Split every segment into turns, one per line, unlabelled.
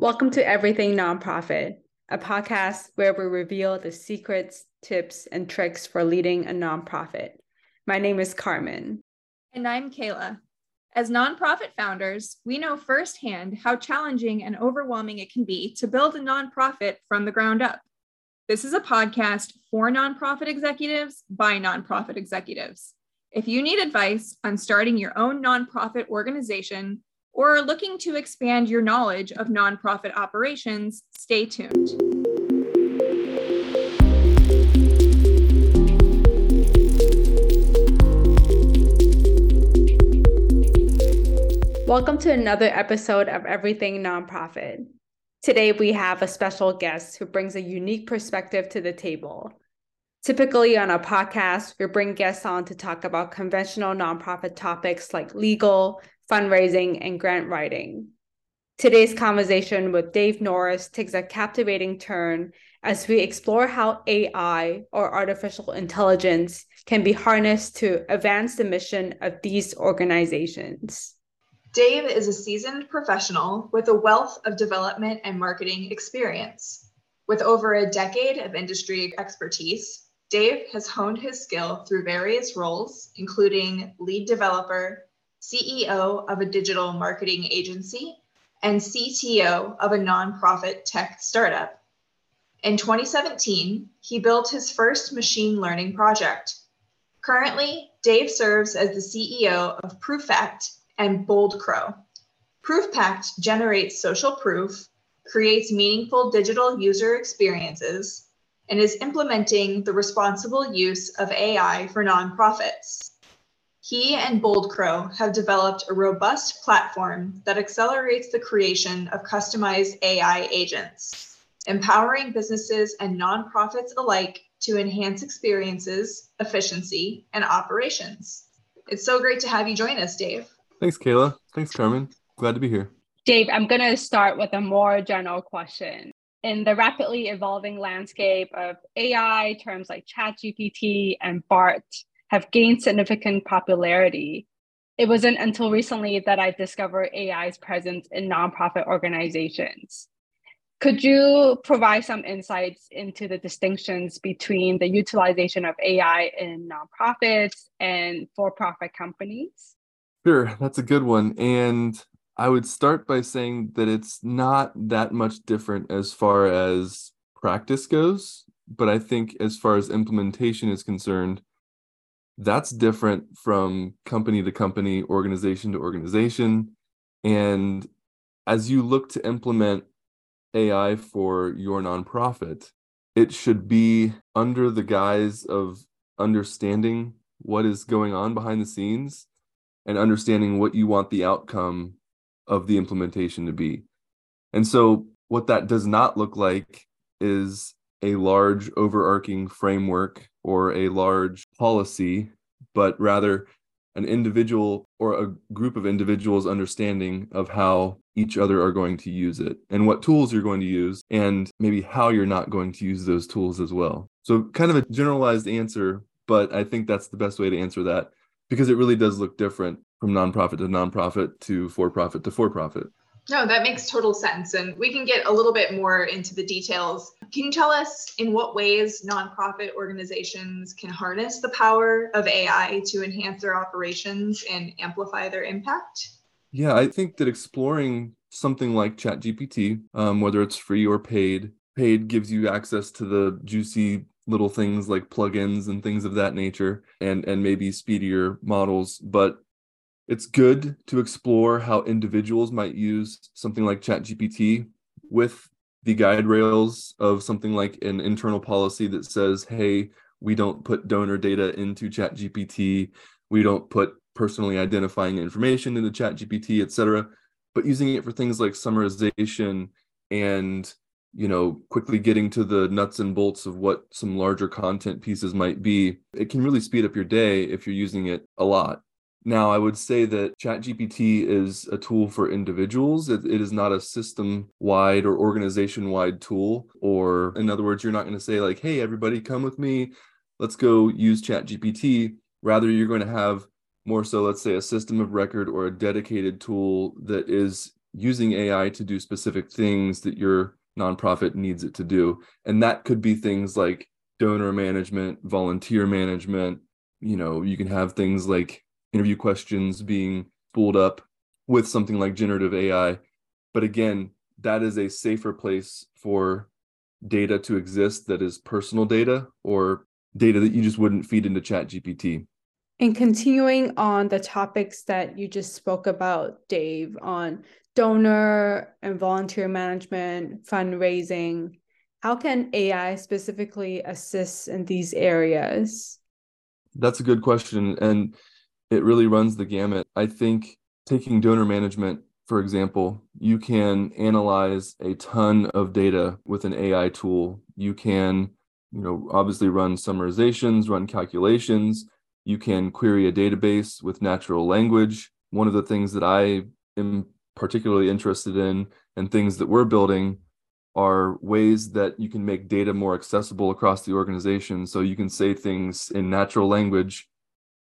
Welcome to Everything Nonprofit, a podcast where we reveal the secrets, tips, and tricks for leading a nonprofit. My name is Carmen.
And I'm Kayla. As nonprofit founders, we know firsthand how challenging and overwhelming it can be to build a nonprofit from the ground up. This is a podcast for nonprofit executives by nonprofit executives. If you need advice on starting your own nonprofit organization or looking to expand your knowledge of nonprofit operations, stay tuned.
Welcome to another episode of Everything Nonprofit. Today, we have a special guest who brings a unique perspective to the table. Typically, on a podcast, we bring guests on to talk about conventional nonprofit topics like legal, fundraising, and grant writing. Today's conversation with Dave Norris takes a captivating turn as we explore how AI or artificial intelligence can be harnessed to advance the mission of these organizations.
Dave is a seasoned professional with a wealth of development and marketing experience. With over a decade of industry expertise, Dave has honed his skill through various roles, including lead developer, CEO of a digital marketing agency, and CTO of a nonprofit tech startup. In 2017, he built his first machine learning project. Currently, Dave serves as the CEO of Proofpact and Bold Crow. ProofPact generates social proof, creates meaningful digital user experiences, and is implementing the responsible use of AI for nonprofits. He and Bold Crow have developed a robust platform that accelerates the creation of customized AI agents, empowering businesses and nonprofits alike to enhance experiences, efficiency, and operations. It's so great to have you join us, Dave.
Thanks, Kayla. Thanks, Carmen. Glad to be here.
Dave, I'm going to start with a more general question. In the rapidly evolving landscape of AI, terms like ChatGPT and Bard have gained significant popularity. It wasn't until recently that I discovered AI's presence in nonprofit organizations. Could you provide some insights into the distinctions between the utilization of AI in nonprofits and for profit companies?
Sure, that's a good one. And I would start by saying that it's not that much different as far as practice goes. But I think as far as implementation is concerned, that's different from company to company, organization to organization. And as you look to implement AI for your nonprofit, it should be under the guise of understanding what is going on behind the scenes and understanding what you want the outcome of the implementation to be. And so, what that does not look like is a large overarching framework or a large policy, but rather an individual or a group of individuals understanding of how each other are going to use it and what tools you're going to use and maybe how you're not going to use those tools as well. So kind of a generalized answer, but I think that's the best way to answer that because it really does look different from nonprofit to nonprofit to for profit to for profit.
No, that makes total sense. And we can get a little bit more into the details. Can you tell us in what ways nonprofit organizations can harness the power of AI to enhance their operations and amplify their impact?
Yeah, I think that exploring something like ChatGPT, um, whether it's free or paid, paid gives you access to the juicy little things like plugins and things of that nature and and maybe speedier models but it's good to explore how individuals might use something like ChatGPT with the guide rails of something like an internal policy that says, hey, we don't put donor data into ChatGPT, we don't put personally identifying information into ChatGPT, et cetera, but using it for things like summarization and you know quickly getting to the nuts and bolts of what some larger content pieces might be it can really speed up your day if you're using it a lot now, I would say that ChatGPT is a tool for individuals. it, it is not a system wide or organization wide tool. Or, in other words, you're not going to say, like, hey, everybody, come with me. Let's go use ChatGPT. Rather, you're going to have more so, let's say, a system of record or a dedicated tool that is using AI to do specific things that your nonprofit needs it to do. And that could be things like donor management, volunteer management. You know, you can have things like interview questions being spooled up with something like generative AI. But again, that is a safer place for data to exist that is personal data or data that you just wouldn't feed into chat gpt
and continuing on the topics that you just spoke about dave on donor and volunteer management fundraising how can ai specifically assist in these areas?
That's a good question. And it really runs the gamut i think taking donor management for example, you can analyze a ton of data with an AI tool. You can, you know, obviously run summarizations, run calculations. You can query a database with natural language. One of the things that I am particularly interested in and things that we're building are ways that you can make data more accessible across the organization. So you can say things in natural language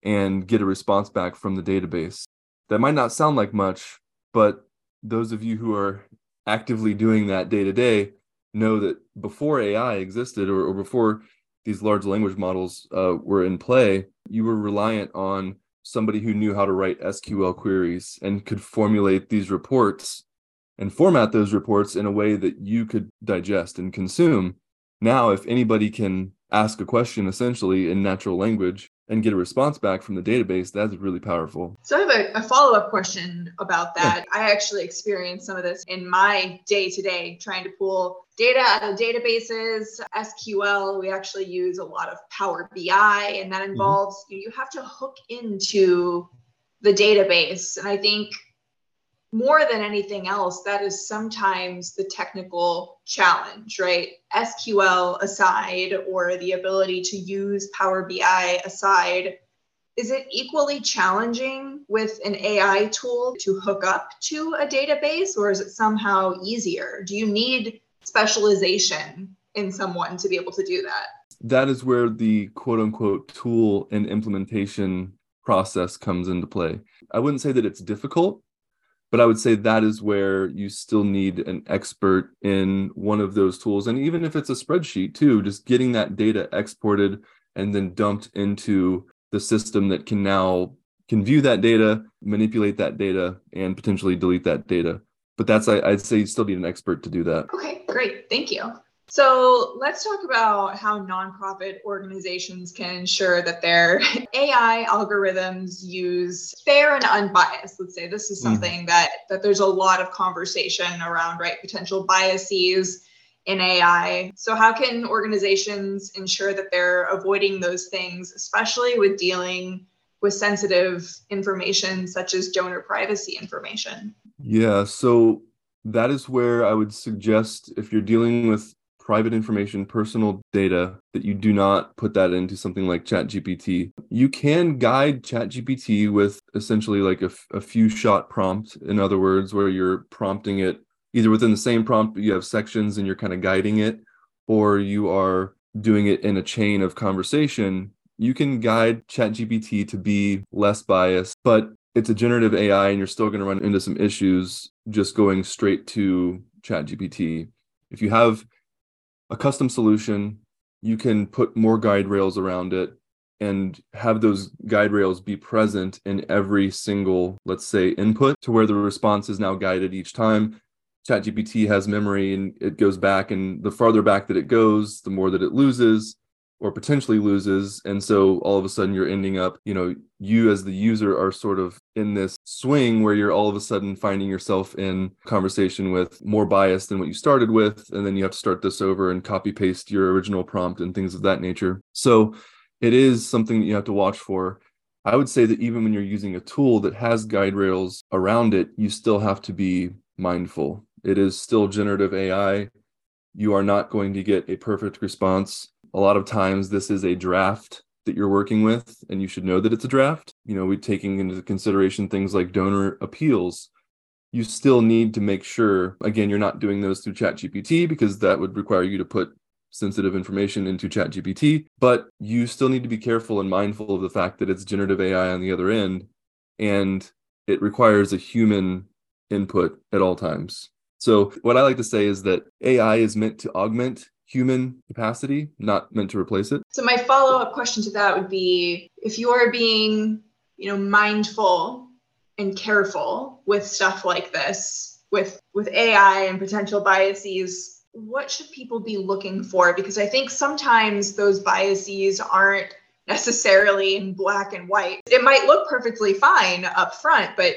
and get a response back from the database. That might not sound like much, but those of you who are actively doing that day to day know that before AI existed or, or before these large language models uh, were in play, you were reliant on somebody who knew how to write SQL queries and could formulate these reports and format those reports in a way that you could digest and consume. Now, if anybody can ask a question essentially in natural language and get a response back from the database, that's really powerful.
So I have a, a follow up question about that. Yeah. I actually experienced some of this in my day to day trying to pull data out of databases, SQL. We actually use a lot of Power BI, and that mm-hmm. involves mm-hmm. you have to hook into the database. And I think more than anything else, that is sometimes the technical challenge, right? SQL aside, or the ability to use Power BI aside, is it equally challenging with an AI tool to hook up to a database, or is it somehow easier? Do you need specialization in someone to be able to do that?
That is where the quote unquote tool and implementation process comes into play. I wouldn't say that it's difficult but I would say that is where you still need an expert in one of those tools. And even if it's a spreadsheet too, just getting that data exported and then dumped into the system that can now can view that data, manipulate that data, and potentially delete that data. But that's I, would say you still need an expert to do that.
Okay, great. Thank you. So let's talk about how nonprofit organizations can ensure that their AI algorithms use fair and unbiased. Let's say this is hmm. something mm. that that there's a lot of conversation around, right? Potential biases in AI. So how can organizations ensure that they're avoiding those things, especially with dealing with sensitive information such as donor privacy information?
Yeah, so that is where I would suggest if you're dealing with private information, personal data, that you do not put that into something like ChatGPT. You can guide ChatGPT with essentially like a, few shot prompt, in other words, where you're prompting it either within the same prompt, you have sections and you're kind of guiding it, or you are doing it in a chain of conversation. You can guide ChatGPT to be less biased, but it's a generative AI and you're still going to run into some issues just going straight to ChatGPT. If you have a custom solution, you can put more guide rails around it and have those guide rails be present in every single, let's say, input to where the response is now guided each time. ChatGPT has memory and it goes back, and the farther back that it goes, the more that it loses or potentially loses and so all of a sudden you're ending up you know you as the user are sort of in this swing where you're all of a sudden finding yourself in conversation with more bias than what you started with and then you have to start this over and copy paste your original prompt and things of that nature. So it is something that you have to watch for. I would say that even when you're using a tool that has guide rails around it you still have to be mindful. It is still generative ai you are not going to get a perfect response a lot of times this is a draft that you're working with and you should know that it's a draft you know we're taking into consideration things like donor appeals you still need to make sure again you're not doing those through chat gpt because that would require you to put sensitive information into chat gpt but you still need to be careful and mindful of the fact that it's generative ai on the other end and it requires a human input at all times. So, what I like to say is that AI is meant to augment human capacity, not meant to replace it.
So, my follow up question to that would be if you are being, you know, mindful and careful with stuff like this, with with AI and potential biases, what should people be looking for? Because I think sometimes those biases aren't necessarily in black and white. It might look perfectly fine up front, but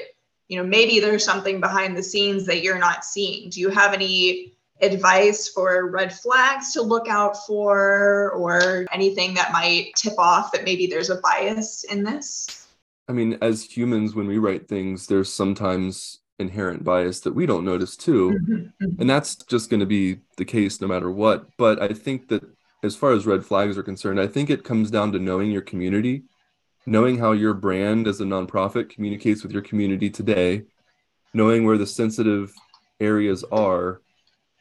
you know maybe there's something behind the scenes that you're not seeing do you have any advice for red flags to look out for or anything that might tip off that maybe there's a bias in this?
I mean as humans when we write things there's sometimes inherent bias that we don't notice too. Mm-hmm, and that's just going to be the case no matter what. But i think that as far as red flags are concerned i think it comes down to knowing your community knowing how your brand as a nonprofit communicates with your community today, knowing where the sensitive areas are,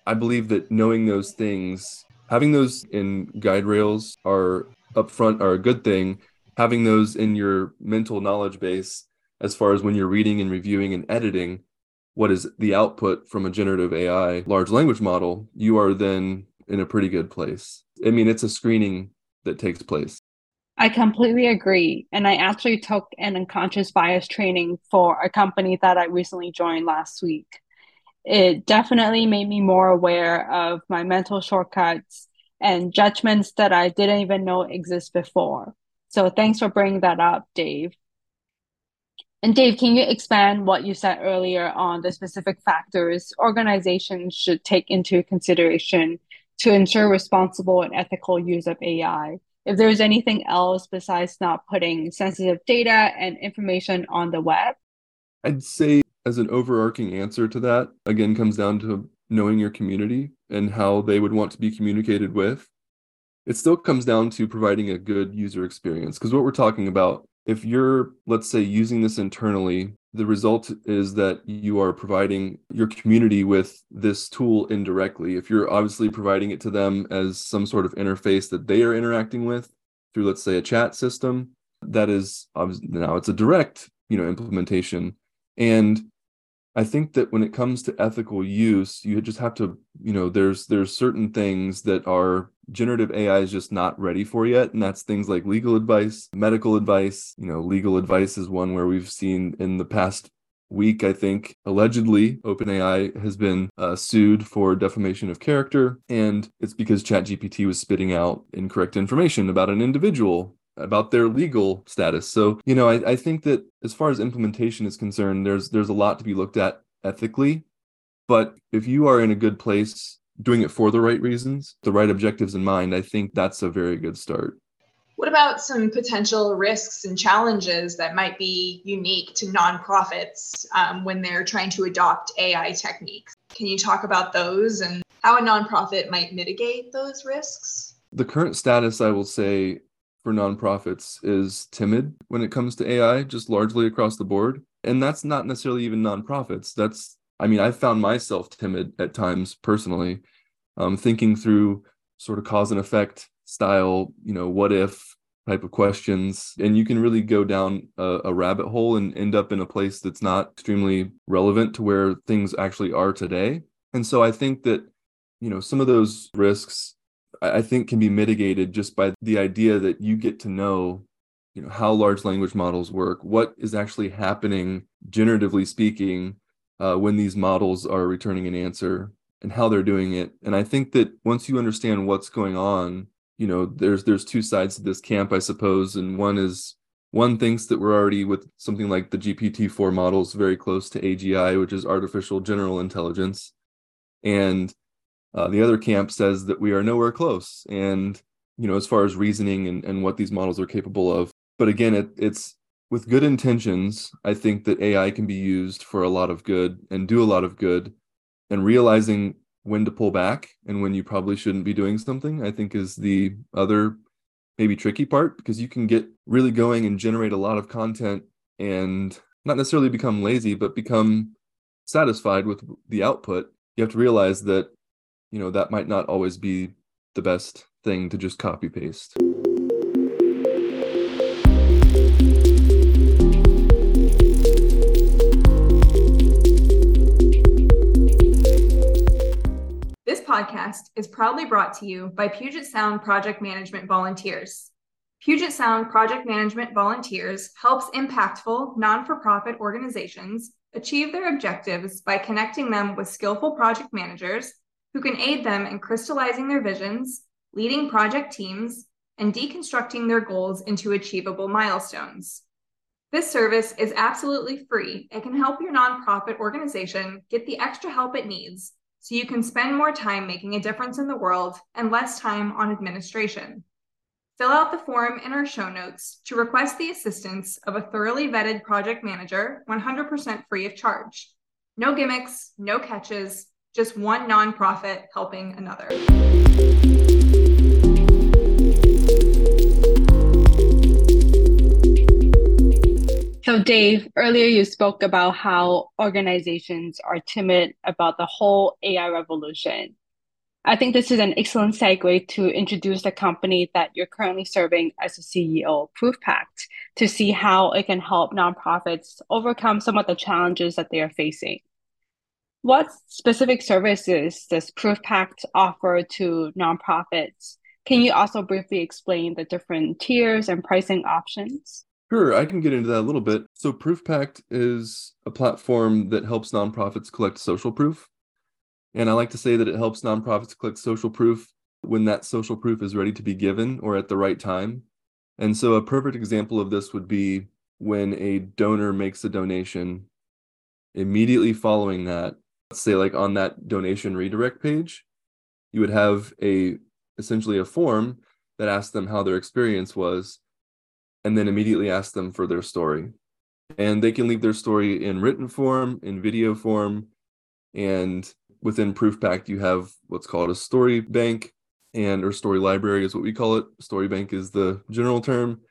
I believe that knowing those things, having those in guide rails are upfront are a good thing. Having those in your mental knowledge base, as far as when you're reading and reviewing and editing, what is the output from a generative AI large language model, you are then in a pretty good place. I mean, it's a screening that takes place.
I completely agree. And I actually took an unconscious bias training for a company that I recently joined last week. It definitely made me more aware of my mental shortcuts and judgments that I didn't even know exist before. So thanks for bringing that up, Dave. And Dave, can you expand what you said earlier on the specific factors organizations should take into consideration to ensure responsible and ethical use of AI? if there's anything else besides not putting sensitive data and information on the web?
I'd say, as an overarching answer to that, again, comes down to knowing your community and how they would want to be communicated with. It still comes down to providing a good user experience because what we're talking about, if you're, let's say, using this internally the result is that you are providing your community with this tool indirectly. If you're obviously providing it to them as some sort of interface that they are interacting with through, let's say, a chat system, that is now it's a direct, you know, implementation. And I think that when it comes to ethical use, you just have to, you know, there's there's certain things that are generative AI is just not ready for yet, and that's things like legal advice, medical advice. You know, legal advice is one where we've seen in the past week, I think, allegedly, OpenAI has been uh, sued for defamation of character, and it's because ChatGPT was spitting out incorrect information about an individual about their legal status. So, you know, I, I think that as far as implementation is concerned, there's there's a lot to be looked at ethically. But if you are in a good place doing it for the right reasons, the right objectives in mind, I think that's a very good start.
What about some potential risks and challenges that might be unique to nonprofits um, when they're trying to adopt AI techniques? Can you talk about those and how a nonprofit might mitigate those risks?
The current status, I will say, for nonprofits is timid when it comes to AI, just largely across the board. And that's not necessarily even nonprofits. That's, I mean, I've found myself timid at times personally, um, thinking through sort of cause and effect style, you know, what if type of questions. And you can really go down a, a rabbit hole and end up in a place that's not extremely relevant to where things actually are today. And so I think that, you know, some of those risks I think can be mitigated just by the idea that you get to know you know how large language models work what is actually happening generatively speaking uh, when these models are returning an answer and how they're doing it. And i think that once you understand what's going on you know there's there's two sides to this camp i suppose. And one is one thinks that we're already with something like the gpt-4 models very close to agi which is artificial general intelligence. And uh, the other camp says that we are nowhere close. And, you know, as far as reasoning and, and what these models are capable of. But again, it, it's with good intentions. I think that AI can be used for a lot of good and do a lot of good. And realizing when to pull back and when you probably shouldn't be doing something, I think is the other maybe tricky part because you can get really going and generate a lot of content and not necessarily become lazy, but become satisfied with the output. You have to realize that you know that might not always be the best thing to just copy paste This
podcast is proudly brought to you by Puget Sound Project Management Volunteers. Puget Sound Project Management Volunteers helps impactful non for profit organizations achieve their objectives by connecting them with skillful project managers who can aid them in crystallizing their visions, leading project teams, and deconstructing their goals into achievable milestones. This service is absolutely free and can help your nonprofit organization get the extra help it needs so you can spend more time making a difference in the world and less time on administration. Fill out the form in our show notes to request the assistance of a thoroughly vetted project manager 100% free of charge. No gimmicks, no catches, just one nonprofit helping another.
So, Dave, earlier you spoke about how organizations are timid about the whole AI revolution. I think this is an excellent segue to introduce the company that you're currently serving as a CEO, ProofPact, to see how it can help nonprofits overcome some of the challenges that they are facing. What specific services does ProofPact offer to nonprofits? Can you also briefly explain the different tiers and pricing options?
Sure, I can get into that a little bit. So, ProofPact is a platform that helps nonprofits collect social proof. And I like to say that it helps nonprofits collect social proof when that social proof is ready to be given or at the right time. And so, a perfect example of this would be when a donor makes a donation. Immediately following that, let's say, like on that donation redirect page, you would have a essentially a form that asks them how their experience was and then immediately ask them for their story. And they can leave their story in written form, in video form, and within ProofPact, you have what's called a story bank and or story library is what we call it. Story bank is the general term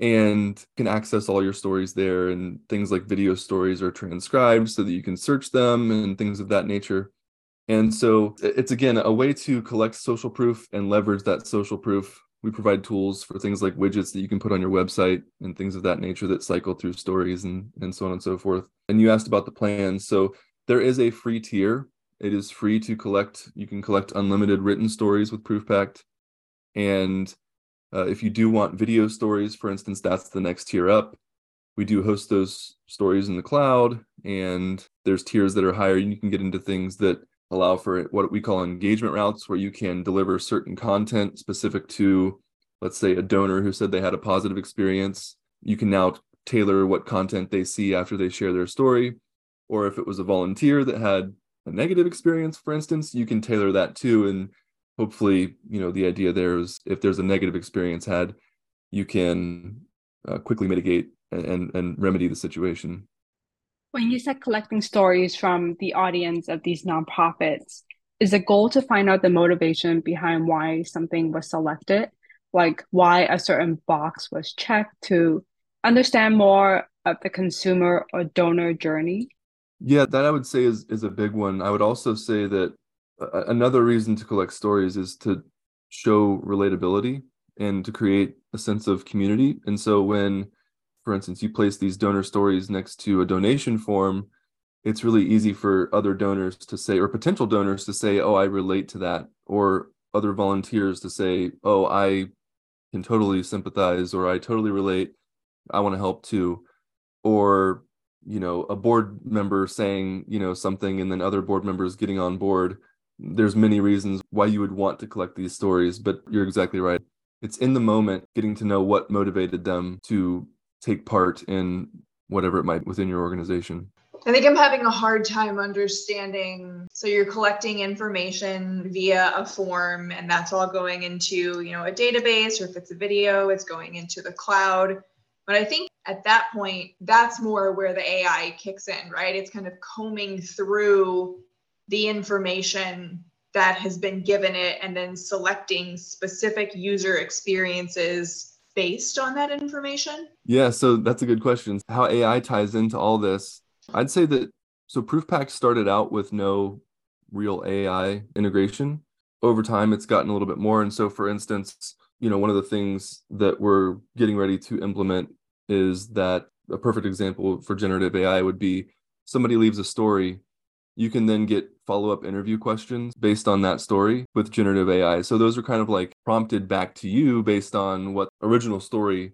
and can access all your stories there and things like video stories are transcribed so that you can search them and things of that nature. And so it's again a way to collect social proof and leverage that social proof we provide tools for things like widgets that you can put on your website and things of that nature that cycle through stories and, and so on and so forth. And you asked about the plans. So there is a free tier. It is free to collect. You can collect unlimited written stories with ProofPact. And uh, if you do want video stories, for instance, that's the next tier up. We do host those stories in the cloud, and there's tiers that are higher. You can get into things that allow for what we call engagement routes where you can deliver certain content specific to let's say a donor who said they had a positive experience you can now tailor what content they see after they share their story or if it was a volunteer that had a negative experience for instance you can tailor that too and hopefully you know the idea there is if there's a negative experience had you can uh, quickly mitigate and, and remedy the situation
when you said collecting stories from the audience of these nonprofits, is the goal to find out the motivation behind why something was selected, like why a certain box was checked to understand more of the consumer or donor journey?
Yeah, that I would say is is a big one. I would also say that another reason to collect stories is to show relatability and to create a sense of community. And so when for instance, you place these donor stories next to a donation form, it's really easy for other donors to say, or potential donors to say, oh, I relate to that, or other volunteers to say, oh, I can totally sympathize, or I totally relate. I want to help too. Or, you know, a board member saying, you know, something, and then other board members getting on board. There's many reasons why you would want to collect these stories, but you're exactly right. It's in the moment, getting to know what motivated them to take part in whatever it might within your organization?
I think I'm having a hard time understanding. So you're collecting information via a form, and that's all going into, you know, a database, or if it's a video, it's going into the cloud. But I think at that point, that's more where the AI kicks in, right? It's kind of combing through the information that has been given it and then selecting specific user experiences based on that information?
Yeah, so that's a good question. How AI ties into all this. I'd say that so Proofpact started out with no real AI integration. Over time, it's gotten a little bit more. And so, for instance, you know, one of the things that we're getting ready to implement is that a perfect example for generative AI would be somebody leaves a story you can then get follow up interview questions based on that story with generative AI. So those are kind of like prompted back to you based on what original story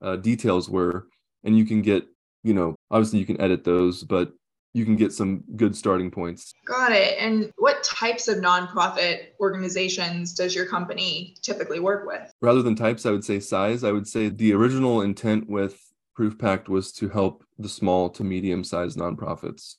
uh, details were. And you can get, you know, obviously you can edit those, but you can get some good starting points.
Got it. And what types of nonprofit organizations does your company typically work with?
Rather than types, I would say size. I would say the original intent with Proof Pact was to help the small to medium sized nonprofits.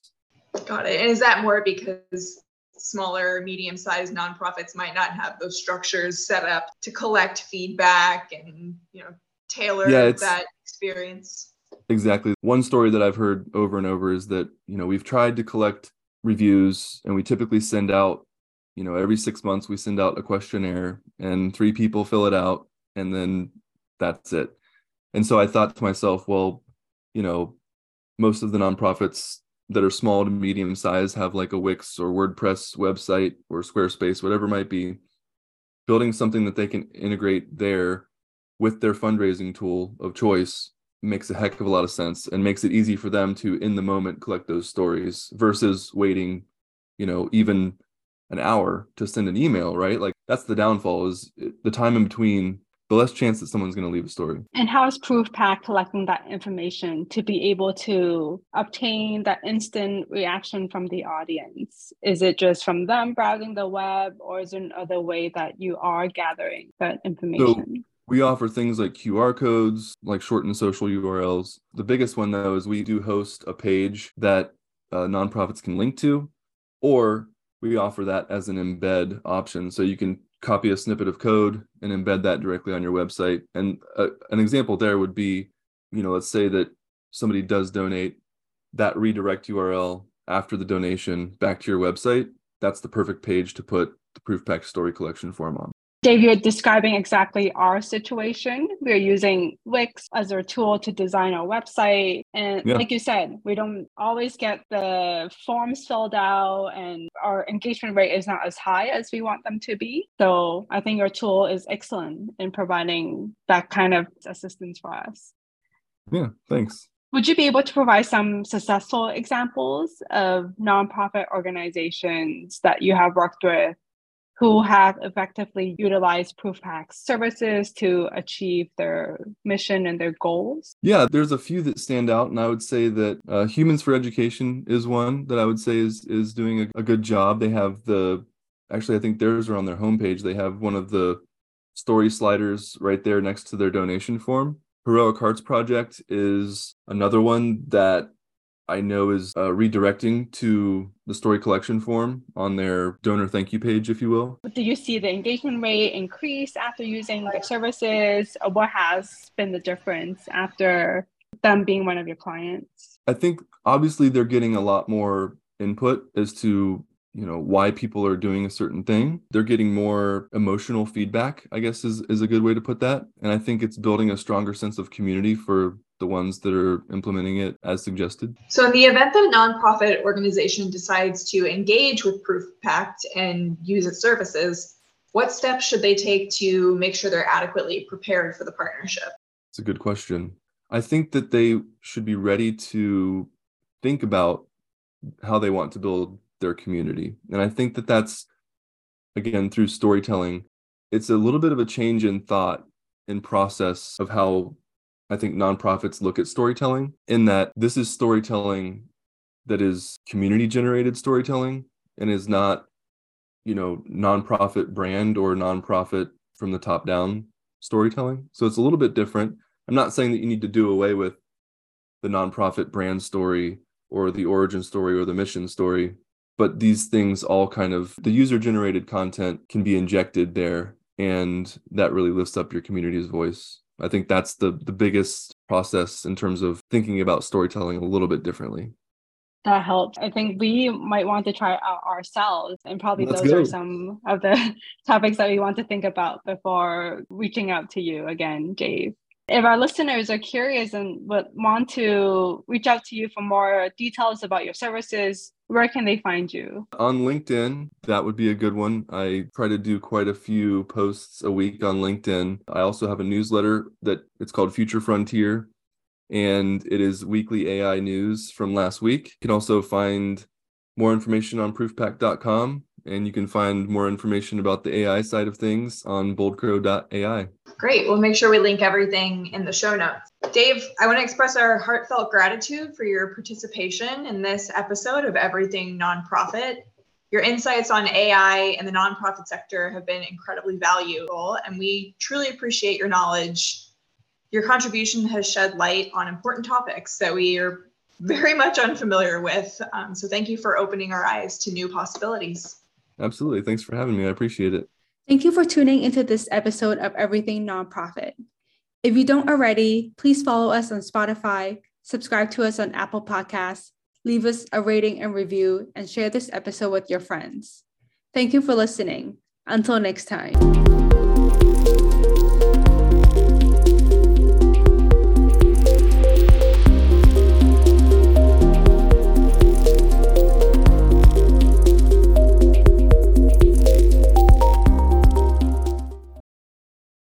Got it. And is that more because smaller, medium sized nonprofits might not have those structures set up to collect feedback and, you know, tailor yeah, that experience?
Exactly. One story that I've heard over and over is that, you know, we've tried to collect reviews and we typically send out, you know, every six months we send out a questionnaire and three people fill it out and then that's it. And so I thought to myself, well, you know, most of the nonprofits that are small to medium size have like a Wix or WordPress website or Squarespace, whatever might be, building something that they can integrate there with their fundraising tool of choice makes a heck of a lot of sense and makes it easy for them to in the moment collect those stories versus waiting, you know, even an hour to send an email, right? Like that's the downfall is eh, the time in between the less chance that someone's going to leave a story.
And how is ProofPact collecting that information to be able to obtain that instant reaction from the audience? Is it just from them browsing the web, or is there another way that you are gathering that information?
So we offer things like QR codes, like shortened social URLs. The biggest one, though, is we do host a page that uh, nonprofits can link to, or we offer that as an embed option. So you can copy a snippet of code and embed that directly on your website. And uh, an example there would be, you know, let's say that somebody does donate that redirect URL after the donation back to your website. That's the perfect page to put the Proof Pact story collection form on.
Dave, you're describing exactly our situation. We're using Wix as our tool to design our website. And yeah. like you said, we don't always get the forms filled out, and our engagement rate is not as high as we want them to be. So I think your tool is excellent in providing that kind of assistance for us.
Yeah, thanks.
Would you be able to provide some successful examples of nonprofit organizations that you have worked with who have effectively utilized ProofPact services to achieve their mission and their goals?
Yeah, there's a few that stand out, and I would say that uh, Humans for Education is one that I would say is is doing a, a good job. They have the actually, I think theirs are on their homepage. They have one of the story sliders right there next to their donation form. Heroic Hearts Project is another one that I know is uh, redirecting to the story collection form on their donor thank you page, if you will.
Do you see the engagement rate increase after using their services? Or what has been the difference after them being one of your clients?
I think obviously they're getting a lot more input as to you know why people are doing a certain thing they're getting more emotional feedback i guess is, is a good way to put that and i think it's building a stronger sense of community for the ones that are implementing it as suggested?
So, in the event that a nonprofit organization decides to engage with Proof Pact and use its services, what steps should they take to make sure they're adequately prepared for the partnership?
It's a good question. I think that they should be ready to think about how they want to build their community. And I think that that's, again, through storytelling, it's a little bit of a change in thought and process of how I think nonprofits look at storytelling in that this is storytelling that is community generated storytelling and is not, you know, nonprofit brand or nonprofit from the top down storytelling. So it's a little bit different. I'm not saying that you need to do away with the nonprofit brand story or the origin story or the mission story, but these things all kind of the user generated content can be injected there and that really lifts up your community's voice. I think that's the the biggest process in terms of thinking about storytelling a little bit differently.
That helps. I think we might want to try out ourselves, and probably Let's those go. are some of the topics that we want to think about before reaching out to you again, Dave. If our listeners are curious and would want to reach out to you for more details about your services, where can they find you?
On LinkedIn, that would be a good one. I try to do quite a few posts a week on LinkedIn. I also have a newsletter that it's called Future Frontier, and it is weekly AI news from last week. You can also find more information on proofpact.com, and you can find more information about the AI side of things on boldcrow.ai.
Great. We'll make sure we link everything in the show notes. Dave, I want to express our heartfelt gratitude for your participation in this episode of Everything Nonprofit. Your insights on AI and the nonprofit sector have been incredibly valuable, and we truly appreciate your knowledge. Your contribution has shed light on important topics that we are very much unfamiliar with. Um, so, thank you for opening our eyes to new possibilities.
Absolutely. Thanks for having me. I appreciate it.
Thank you for tuning into this episode of Everything Nonprofit. If you don't already, please follow us on Spotify, subscribe to us on Apple Podcasts, leave us a rating and review, and share this episode with your friends. Thank you for listening. Until next time.